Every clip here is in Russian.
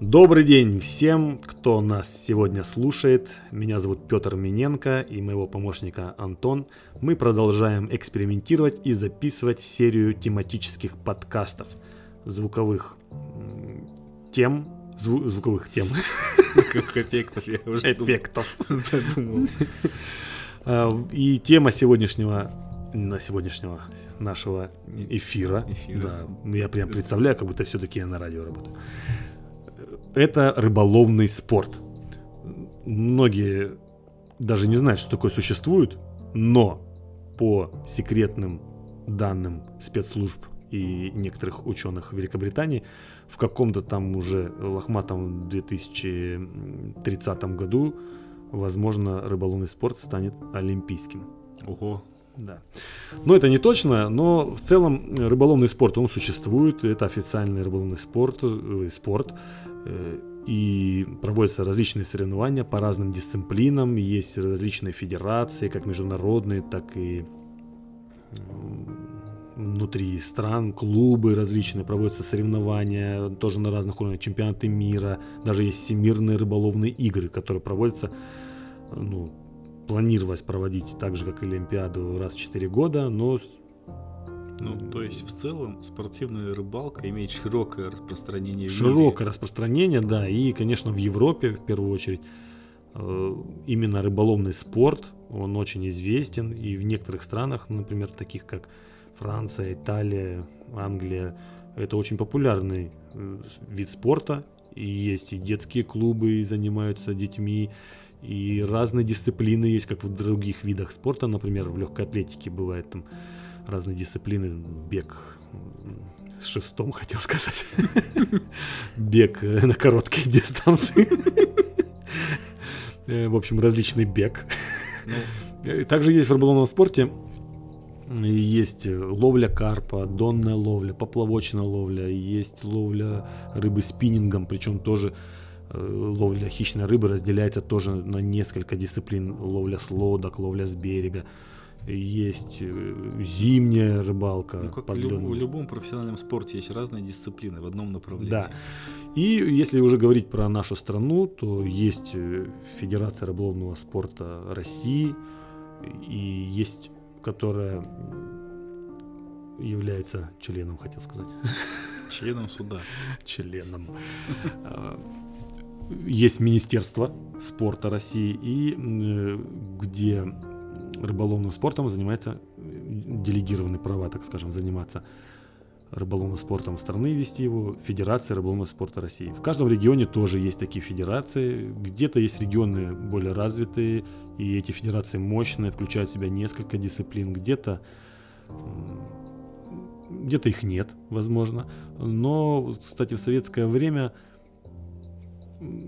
Добрый день всем, кто нас сегодня слушает. Меня зовут Петр Миненко и моего помощника Антон. Мы продолжаем экспериментировать и записывать серию тематических подкастов, звуковых тем, зву- звуковых тем, Как эффектов, я уже эффектов. А, И тема сегодняшнего на сегодняшнего нашего эфира. Эфира. Да, я прям представляю, как будто все-таки я на радио работаю. Это рыболовный спорт. Многие даже не знают, что такое существует, но по секретным данным спецслужб и некоторых ученых Великобритании, в каком-то там уже лохматом 2030 году, возможно, рыболовный спорт станет олимпийским. Ого. Да. Но это не точно, но в целом э, рыболовный спорт, он существует, это официальный рыболовный спорт, э, спорт, э, и проводятся различные соревнования по разным дисциплинам, есть различные федерации, как международные, так и м, внутри стран, клубы различные, проводятся соревнования, тоже на разных уровнях, чемпионаты мира, даже есть всемирные рыболовные игры, которые проводятся, э, ну, планировалось проводить так же, как и Олимпиаду раз в 4 года, но Ну, то есть, в целом, спортивная рыбалка имеет широкое распространение широкое распространение, да, и, конечно, в Европе в первую очередь э, именно рыболовный спорт, он очень известен, и в некоторых странах, например, таких как Франция, Италия, Англия, это очень популярный э, вид спорта, и есть и детские клубы, и занимаются детьми, и разные дисциплины есть, как в других видах спорта, например, в легкой атлетике бывает там разные дисциплины, бег с шестом, хотел сказать, бег э, на короткие дистанции, Э, в общем, различный бег. Ну, Э, Также есть в рыболовном спорте есть ловля карпа, донная ловля, поплавочная ловля, есть ловля рыбы спиннингом, причем тоже ловля хищной рыбы разделяется тоже на несколько дисциплин. Ловля с лодок, ловля с берега. Есть э, зимняя рыбалка. ну, как в, люб- в любом профессиональном спорте есть разные дисциплины в одном направлении. Да. И если уже говорить про нашу страну, то есть э, Федерация рыболовного спорта России, и есть, которая является членом, хотел сказать, Членом суда. членом. Есть Министерство спорта России, и э, где рыболовным спортом занимается э, делегированные права, так скажем, заниматься рыболовным спортом страны вести его Федерация рыболовного спорта России. В каждом регионе тоже есть такие федерации. Где-то есть регионы более развитые, и эти федерации мощные, включают в себя несколько дисциплин. Где-то где-то их нет, возможно. Но, кстати, в советское время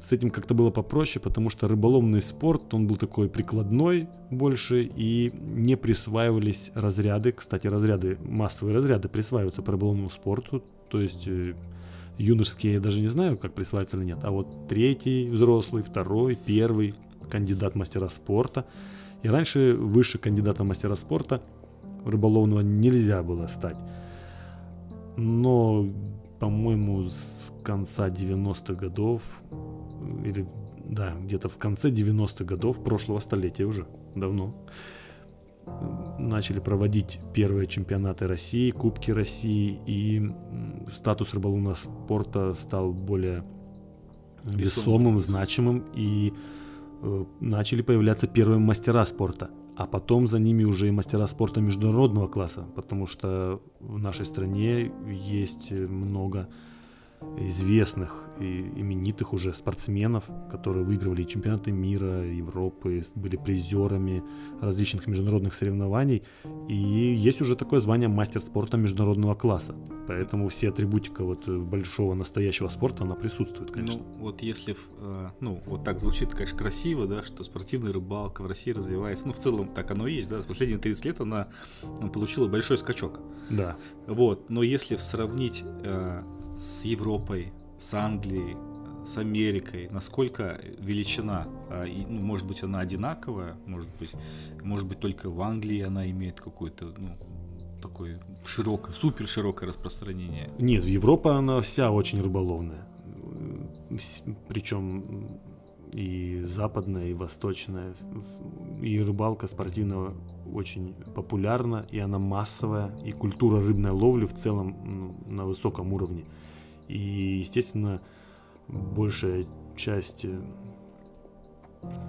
с этим как-то было попроще, потому что рыболовный спорт, он был такой прикладной больше, и не присваивались разряды. Кстати, разряды, массовые разряды присваиваются по рыболовному спорту, то есть э, юношеские я даже не знаю, как присваиваются или нет, а вот третий взрослый, второй, первый кандидат мастера спорта. И раньше выше кандидата мастера спорта рыболовного нельзя было стать. Но, по-моему, с конца 90-х годов, или да, где-то в конце 90-х годов прошлого столетия уже, давно, начали проводить первые чемпионаты России, Кубки России, и статус рыболовного спорта стал более весомым, значимым, и э, начали появляться первые мастера спорта. А потом за ними уже и мастера спорта международного класса, потому что в нашей стране есть много известных и именитых уже спортсменов, которые выигрывали чемпионаты мира, Европы, были призерами различных международных соревнований. И есть уже такое звание мастер спорта международного класса. Поэтому все атрибутика вот э, большого настоящего спорта, она присутствует, конечно. Ну, вот если, э, ну, вот так звучит, конечно, красиво, да, что спортивная рыбалка в России развивается. Ну, в целом, так оно и есть, да, за последние 30 лет она ну, получила большой скачок. Да. Вот, но если сравнить э, с Европой, с Англией, с Америкой, насколько величина, а, ну, может быть, она одинаковая, может быть, может быть, только в Англии она имеет какое-то, ну, такое широкое, супер широкое распространение. Нет, Европа она вся очень рыболовная. причем и западная, и восточная. И рыбалка спортивная очень популярна, и она массовая, и культура рыбной ловли в целом ну, на высоком уровне. И, естественно, большая часть э,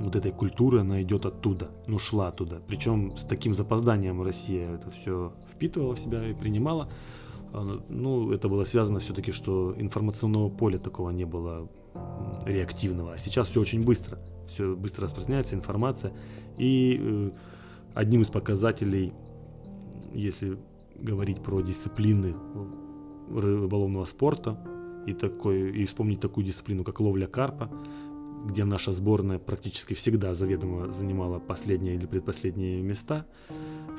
вот этой культуры, она идет оттуда, ну шла оттуда. Причем с таким запозданием Россия это все впитывала в себя и принимала. А, ну, это было связано все-таки, что информационного поля такого не было реактивного. А сейчас все очень быстро. Все быстро распространяется информация. И э, одним из показателей, если говорить про дисциплины рыболовного спорта, и, такой, и вспомнить такую дисциплину, как ловля карпа, где наша сборная практически всегда заведомо занимала последние или предпоследние места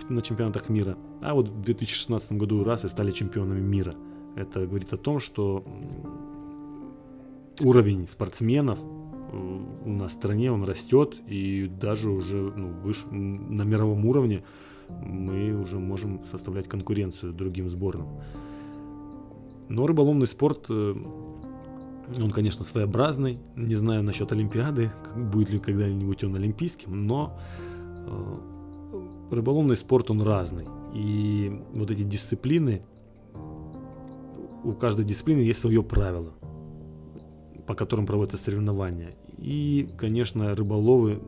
на чемпионатах мира. А вот в 2016 году раз и стали чемпионами мира. Это говорит о том, что уровень спортсменов в стране он растет и даже уже ну, выше, на мировом уровне мы уже можем составлять конкуренцию другим сборным. Но рыболовный спорт, э, он, конечно, своеобразный. Не знаю насчет Олимпиады, будет ли когда-нибудь он олимпийским, но э, рыболовный спорт, он разный. И вот эти дисциплины, у каждой дисциплины есть свое правило, по которым проводятся соревнования. И, конечно, рыболовы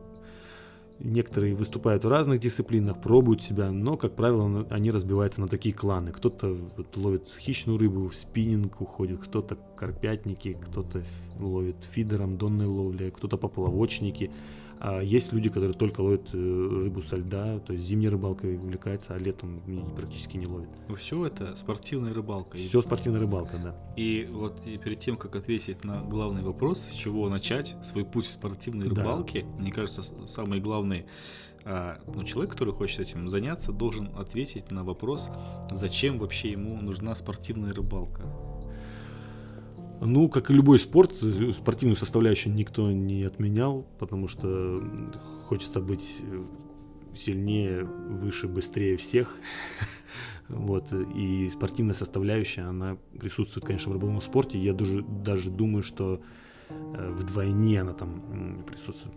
Некоторые выступают в разных дисциплинах, пробуют себя, но, как правило, они разбиваются на такие кланы. Кто-то вот ловит хищную рыбу, в спиннинг уходит, кто-то карпятники, кто-то ловит фидером, донной ловли, кто-то поплавочники. А есть люди, которые только ловят э, рыбу со льда, то есть зимней рыбалкой увлекается, а летом практически не ловит. Все это спортивная рыбалка. Все спортивная рыбалка, да. И вот и перед тем, как ответить на главный вопрос, с чего начать свой путь в спортивной рыбалке, да. мне кажется, самый главный а, ну, человек, который хочет этим заняться, должен ответить на вопрос, зачем вообще ему нужна спортивная рыбалка. Ну, как и любой спорт, спортивную составляющую никто не отменял, потому что хочется быть сильнее, выше, быстрее всех. Вот, и спортивная составляющая, она присутствует, конечно, в рыболовном спорте. Я даже, даже думаю, что э, вдвойне она там присутствует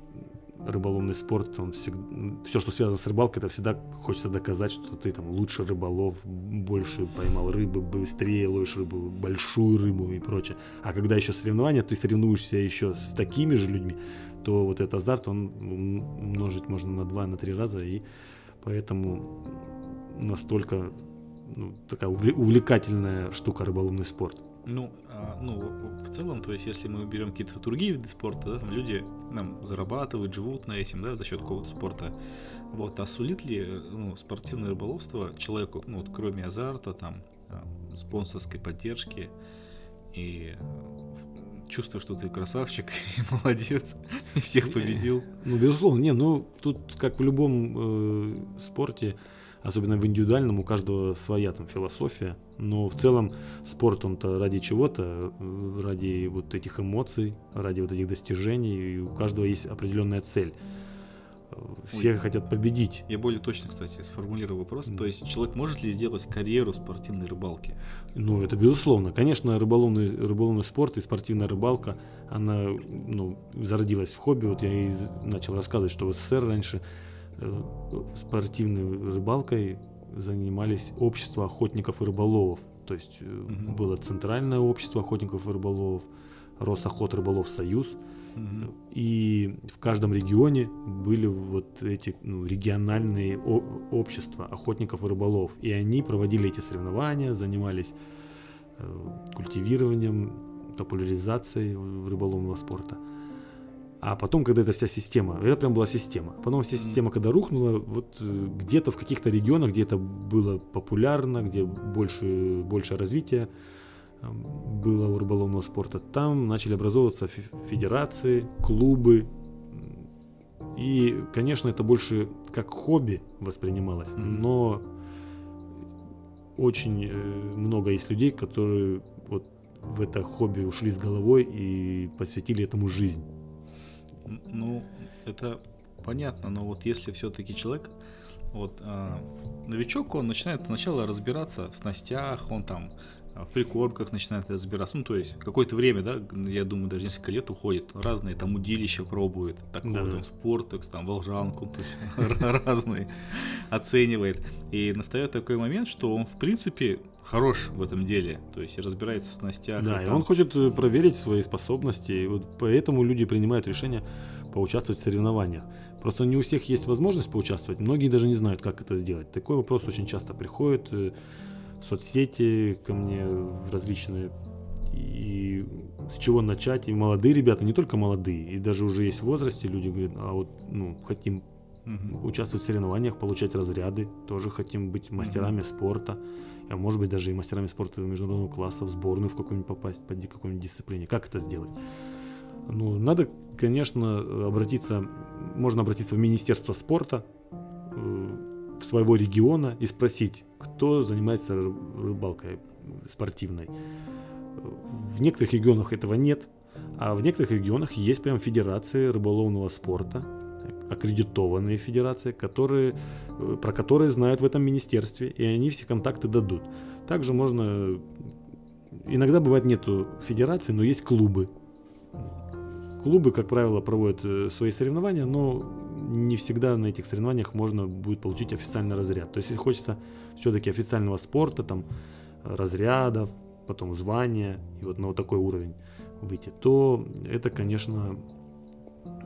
рыболовный спорт, он всегда, все, что связано с рыбалкой, это всегда хочется доказать, что ты там лучше рыболов, больше поймал рыбы, быстрее ловишь рыбу, большую рыбу и прочее. А когда еще соревнования, ты соревнуешься еще с такими же людьми, то вот этот азарт, он умножить можно на два, на три раза, и поэтому настолько ну, такая увлекательная штука рыболовный спорт. Ну, а, ну, в целом, то есть, если мы берем какие-то другие виды спорта, да, там люди нам зарабатывают, живут на этим, да, за счет какого-то спорта. Вот, а сулит ли ну, спортивное рыболовство человеку, ну, вот, кроме азарта, там, а, спонсорской поддержки и чувство, что ты красавчик и молодец, и всех победил? Ну, безусловно, не, ну, тут, как в любом э, спорте, особенно в индивидуальном, у каждого своя там философия. Но в целом спорт он-то ради чего-то, ради вот этих эмоций, ради вот этих достижений, и у каждого есть определенная цель. Все Ой, хотят победить. Я более точно, кстати, сформулирую вопрос. То есть человек может ли сделать карьеру спортивной рыбалки? Ну, это безусловно. Конечно, рыболовный, рыболовный спорт и спортивная рыбалка, она ну, зародилась в хобби. Вот я и начал рассказывать, что в СССР раньше Э, спортивной рыбалкой занимались общество охотников и рыболовов. То есть угу. было центральное общество охотников и рыболовов, Росохот Рыболов Союз. Угу. И в каждом регионе были вот эти ну, региональные общества охотников и рыболов. И они проводили эти соревнования, занимались э, культивированием, популяризацией рыболовного спорта. А потом, когда эта вся система, это прям была система. Потом вся система, когда рухнула, вот э, где-то в каких-то регионах, где это было популярно, где больше, больше развития было у рыболовного спорта, там начали образовываться федерации, клубы. И, конечно, это больше как хобби воспринималось, но очень э, много есть людей, которые вот в это хобби ушли с головой и посвятили этому жизнь. Ну, это понятно, но вот если все-таки человек, вот а, новичок, он начинает сначала разбираться в снастях, он там в прикормках начинают разбираться. Ну, то есть, какое-то время, да, я думаю, даже несколько лет уходит. Разные там удилища пробуют. Такого да, там спортекс, там волжанку, то есть разные оценивает. И настает такой момент, что он, в принципе, хорош в этом деле, то есть разбирается в снастях. Да, и, и он хочет э, проверить свои способности, и вот поэтому люди принимают решение поучаствовать в соревнованиях. Просто не у всех есть возможность поучаствовать, многие даже не знают, как это сделать. Такой вопрос очень часто приходит э, соцсети ко мне различные и с чего начать. И молодые ребята, не только молодые, и даже уже есть в возрасте люди говорят, а вот ну, хотим угу. участвовать в соревнованиях, получать разряды, тоже хотим быть мастерами угу. спорта, а может быть даже и мастерами спорта международного класса, в сборную в какую-нибудь попасть по какой-нибудь дисциплине. Как это сделать? Ну, надо, конечно, обратиться, можно обратиться в Министерство спорта своего региона и спросить, кто занимается рыбалкой спортивной. В некоторых регионах этого нет, а в некоторых регионах есть прям федерации рыболовного спорта, аккредитованные федерации, которые, э, про которые знают в этом министерстве, и они все контакты дадут. Также можно... Иногда бывает нету федерации, но есть клубы, Клубы, как правило, проводят э, свои соревнования, но не всегда на этих соревнованиях можно будет получить официальный разряд. То есть, если хочется все-таки официального спорта, там, разрядов, потом звания, и вот на вот такой уровень выйти, то это, конечно,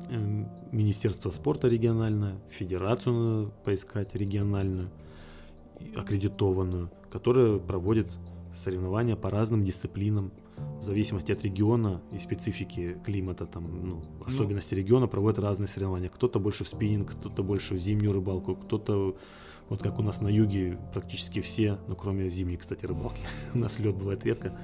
эм, Министерство спорта региональное, федерацию надо поискать региональную, аккредитованную, которая проводит соревнования по разным дисциплинам, в зависимости от региона и специфики климата, там, ну, ну. особенности ну, региона проводят разные соревнования. Кто-то больше в спиннинг, кто-то больше в зимнюю рыбалку, кто-то, вот как у нас на юге, практически все, ну, кроме зимней, кстати, рыбалки. у нас лед бывает редко.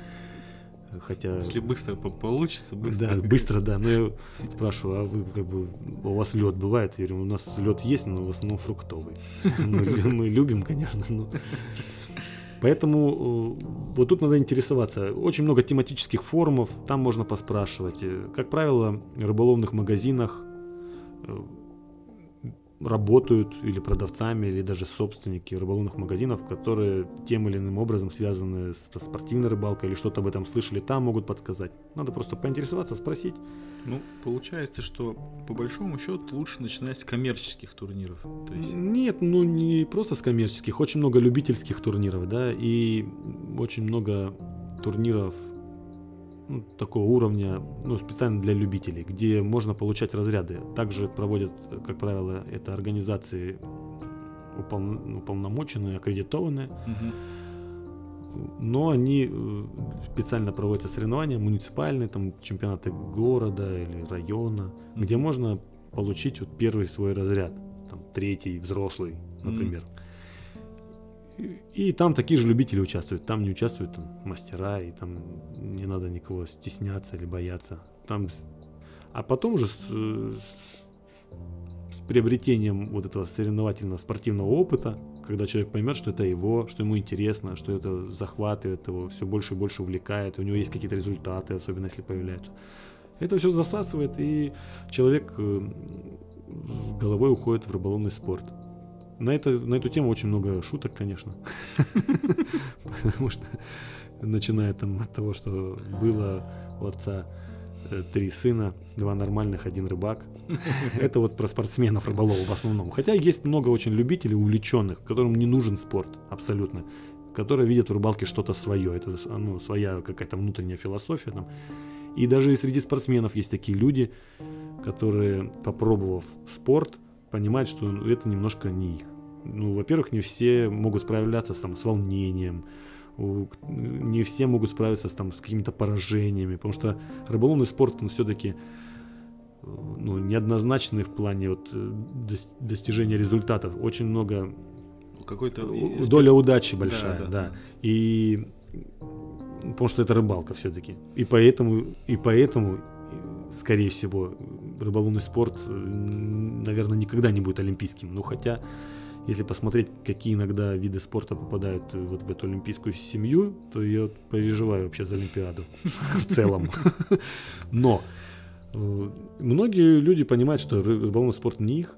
Хотя... Если быстро получится, быстро. Да, быстро, да. Но я спрашиваю, а вы как бы у вас лед бывает? Я говорю, у нас лед есть, но в основном фруктовый. Мы, мы любим, конечно, но Поэтому э, вот тут надо интересоваться. Очень много тематических форумов, там можно поспрашивать. Э, как правило, в рыболовных магазинах э, работают или продавцами, или даже собственники рыболовных магазинов, которые тем или иным образом связаны с спортивной рыбалкой или что-то об этом слышали, там могут подсказать. Надо просто поинтересоваться, спросить. Ну, получается, что по большому счету лучше начинать с коммерческих турниров. То есть... Нет, ну не просто с коммерческих, очень много любительских турниров, да, и очень много турниров такого уровня, ну, специально для любителей, где можно получать разряды. Также проводят, как правило, это организации упол- уполномоченные, аккредитованные. Но они э, специально проводятся соревнования муниципальные, там чемпионаты города или района, mm-hmm. где можно получить вот первый свой разряд, там третий взрослый, например. Mm-hmm. И там такие же любители участвуют. Там не участвуют там, мастера, и там не надо никого стесняться или бояться. Там... А потом уже с, с приобретением вот этого соревновательного спортивного опыта, когда человек поймет, что это его, что ему интересно, что это захватывает его, все больше и больше увлекает, у него есть какие-то результаты, особенно если появляются. Это все засасывает, и человек э, с головой уходит в рыболовный спорт. На, это, на эту тему очень много шуток, конечно. Потому что начиная там от того, что было у отца э, три сына, два нормальных, один рыбак. Это вот про спортсменов рыболовов в основном. Хотя есть много очень любителей, увлеченных, которым не нужен спорт абсолютно, которые видят в рыбалке что-то свое. Это ну, своя какая-то внутренняя философия там. И даже и среди спортсменов есть такие люди, которые, попробовав спорт, понимают, что это немножко не их. Ну, во-первых, не все могут справляться там, с волнением, не все могут справиться с, там, с какими-то поражениями, потому что рыболовный спорт, он все-таки ну, неоднозначный в плане вот, э, достижения результатов. Очень много... Какой-то... Доля удачи большая, да. да, да. И потому что это рыбалка все-таки. И поэтому, и поэтому скорее всего, рыболовный спорт, э, наверное, никогда не будет олимпийским. Ну, хотя, если посмотреть, какие иногда виды спорта попадают э, вот в эту олимпийскую семью, то я переживаю вообще за Олимпиаду в целом. Но э, многие люди понимают, что рыболовный спорт не их,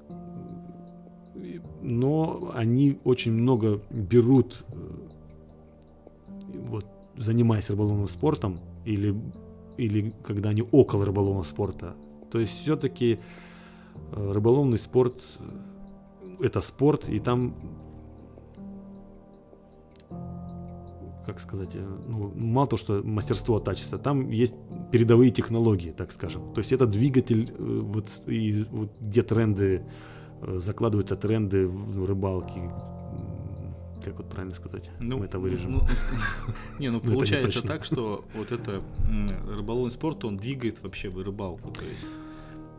но они очень много берут вот занимаясь рыболовным спортом или, или когда они около рыболовного спорта. То есть все-таки э, рыболовный спорт это спорт, и там как сказать, э, ну, мало того, что мастерство оттачивается, там есть передовые технологии, так скажем. То есть это двигатель, э, вот, и, вот где тренды, э, закладываются тренды в рыбалке, как вот правильно сказать, ну, мы это вырежем. Ну, не, ну получается так, что вот это рыболовный спорт, он двигает вообще рыбалку, то есть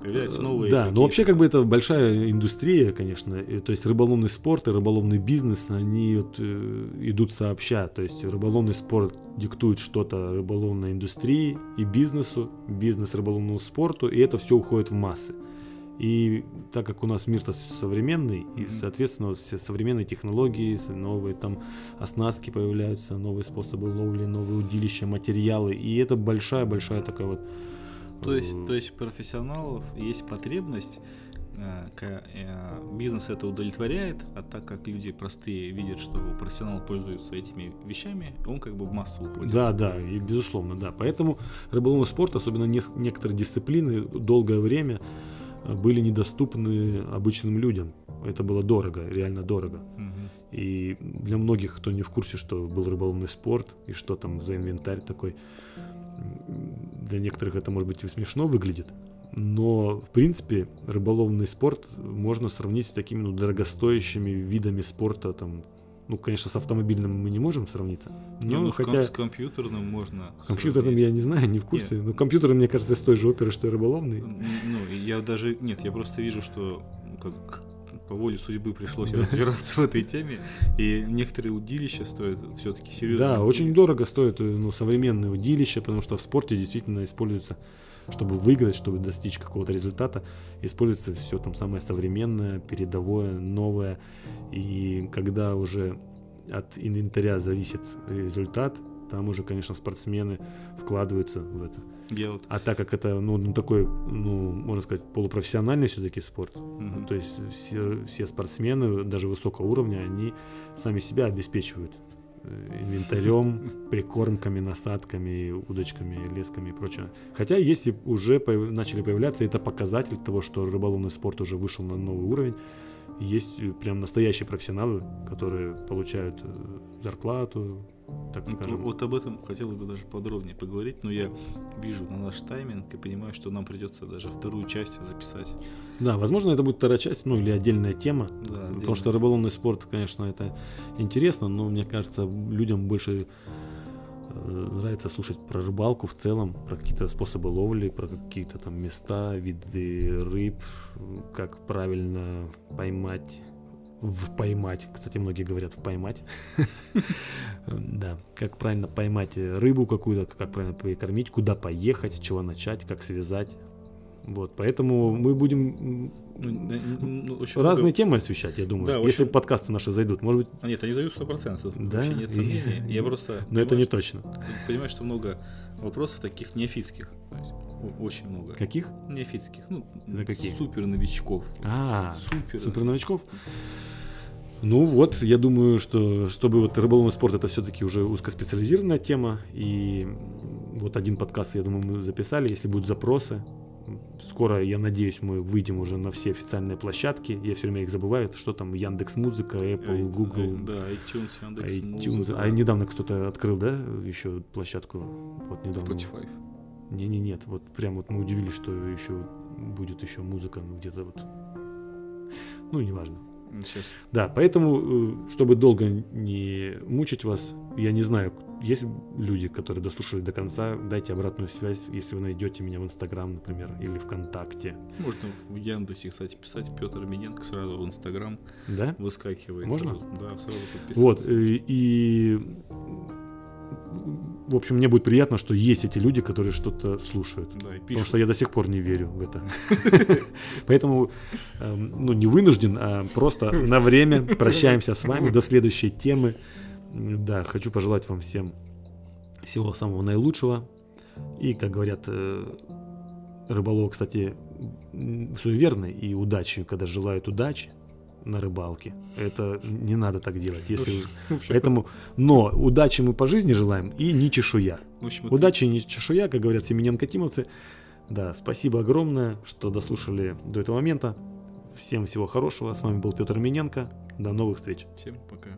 Появляются новые. Да, но вообще как бы это большая индустрия, конечно. То есть рыболовный спорт и рыболовный бизнес, они вот, э, идут сообща. То есть рыболовный спорт диктует что-то рыболовной индустрии и бизнесу, бизнес рыболовному спорту, и это все уходит в массы. И так как у нас мир-то современный, и, соответственно, все современные технологии, новые там оснастки появляются, новые способы ловли, новые удилища, материалы. И это большая-большая такая вот то есть, то есть профессионалов есть потребность, э, э, бизнес это удовлетворяет, а так как люди простые видят, что профессионал пользуется этими вещами, он как бы в массу уходит. Да, да, и безусловно, да. Поэтому рыболовный спорт, особенно некоторые дисциплины, долгое время э, были недоступны обычным людям. Это было дорого, реально дорого. Угу. И для многих, кто не в курсе, что был рыболовный спорт и что там за инвентарь такой, для некоторых это может быть и смешно выглядит, но в принципе рыболовный спорт можно сравнить с такими ну, дорогостоящими видами спорта, там, ну, конечно, с автомобильным мы не можем сравниться. Но не, ну, хотя... с компьютерным можно. С компьютерным сравнить. я не знаю, не в курсе. Нет. Но компьютер, мне кажется, с той же оперы, что и рыболовный. Ну, я даже. Нет, я просто вижу, что ну, как по воле судьбы пришлось разбираться в этой теме. И некоторые удилища стоят все-таки серьезно. Да, очень дорого стоят ну, современные удилища, потому что в спорте действительно используется, чтобы выиграть, чтобы достичь какого-то результата, используется все там самое современное, передовое, новое. И когда уже от инвентаря зависит результат, там уже, конечно, спортсмены вкладываются в это. Я вот... А так как это, ну, ну такой, ну, можно сказать, полупрофессиональный все-таки спорт, угу. то есть все, все спортсмены, даже высокого уровня, они сами себя обеспечивают э, инвентарем, прикормками, насадками, удочками, лесками и прочее. Хотя если уже появ... начали появляться, это показатель того, что рыболовный спорт уже вышел на новый уровень. Есть прям настоящие профессионалы, которые получают э, зарплату, так ну, скажем. Вот об этом хотел бы даже подробнее поговорить, но я вижу на наш тайминг и понимаю, что нам придется даже вторую часть записать. Да, возможно, это будет вторая часть, ну или отдельная тема. Да, потому отдельная. что рыболовный спорт, конечно, это интересно, но мне кажется, людям больше э, нравится слушать про рыбалку в целом, про какие-то способы ловли, про какие-то там места, виды рыб, как правильно поймать в поймать. Кстати, многие говорят в поймать. Да, как правильно поймать рыбу какую-то, как правильно прикормить, куда поехать, с чего начать, как связать. Вот, поэтому мы будем ну, ну, разные много... темы освещать, я думаю. Да, если очень... подкасты наши зайдут, может быть. А нет, они зайдут сто процентов. Да. Вообще нет сомнений. Я просто. Но это не что, точно. Понимаю, что много вопросов таких неофитских. Очень много. Каких? Неофитских. Ну, да какие? Супер новичков. А, супер. Супер новичков. Ну вот, я думаю, что чтобы вот рыболовный спорт это все-таки уже узкоспециализированная тема. И вот один подкаст, я думаю, мы записали. Если будут запросы, скоро, я надеюсь, мы выйдем уже на все официальные площадки. Я все время их забываю. Что там Яндекс Музыка, Apple, Google. Да, iTunes, Яндекс iTunes. А недавно кто-то открыл, да, еще площадку? Вот недавно. Spotify. Не, не, нет. Вот прям вот мы удивились, что еще будет еще музыка ну, где-то вот. Ну, неважно. Сейчас. Да, поэтому, э, чтобы долго не мучить вас, я не знаю, есть люди, которые дослушали до конца, дайте обратную связь, если вы найдете меня в Инстаграм, например, или ВКонтакте. Можно в Яндексе, кстати, писать Петр Миненко сразу в Инстаграм. Да? Выскакивает. Можно? Сразу, да, сразу подписаться. Вот, и, э, и в общем, мне будет приятно, что есть эти люди, которые что-то слушают. Да, Потому что я до сих пор не верю в это. Поэтому, эм, ну, не вынужден, а просто на время прощаемся с вами до следующей темы. Да, хочу пожелать вам всем всего самого наилучшего. И, как говорят, э, рыболов, кстати, суеверный и удачи, когда желают удачи, на рыбалке. Это не надо так делать. Если... Поэтому, но удачи мы по жизни желаем и не чешуя. Общем, Удачи и не чешуя, как говорят семененко-тимовцы. Да, спасибо огромное, что дослушали до этого момента. Всем всего хорошего. С вами был Петр Миненко. До новых встреч. Всем пока.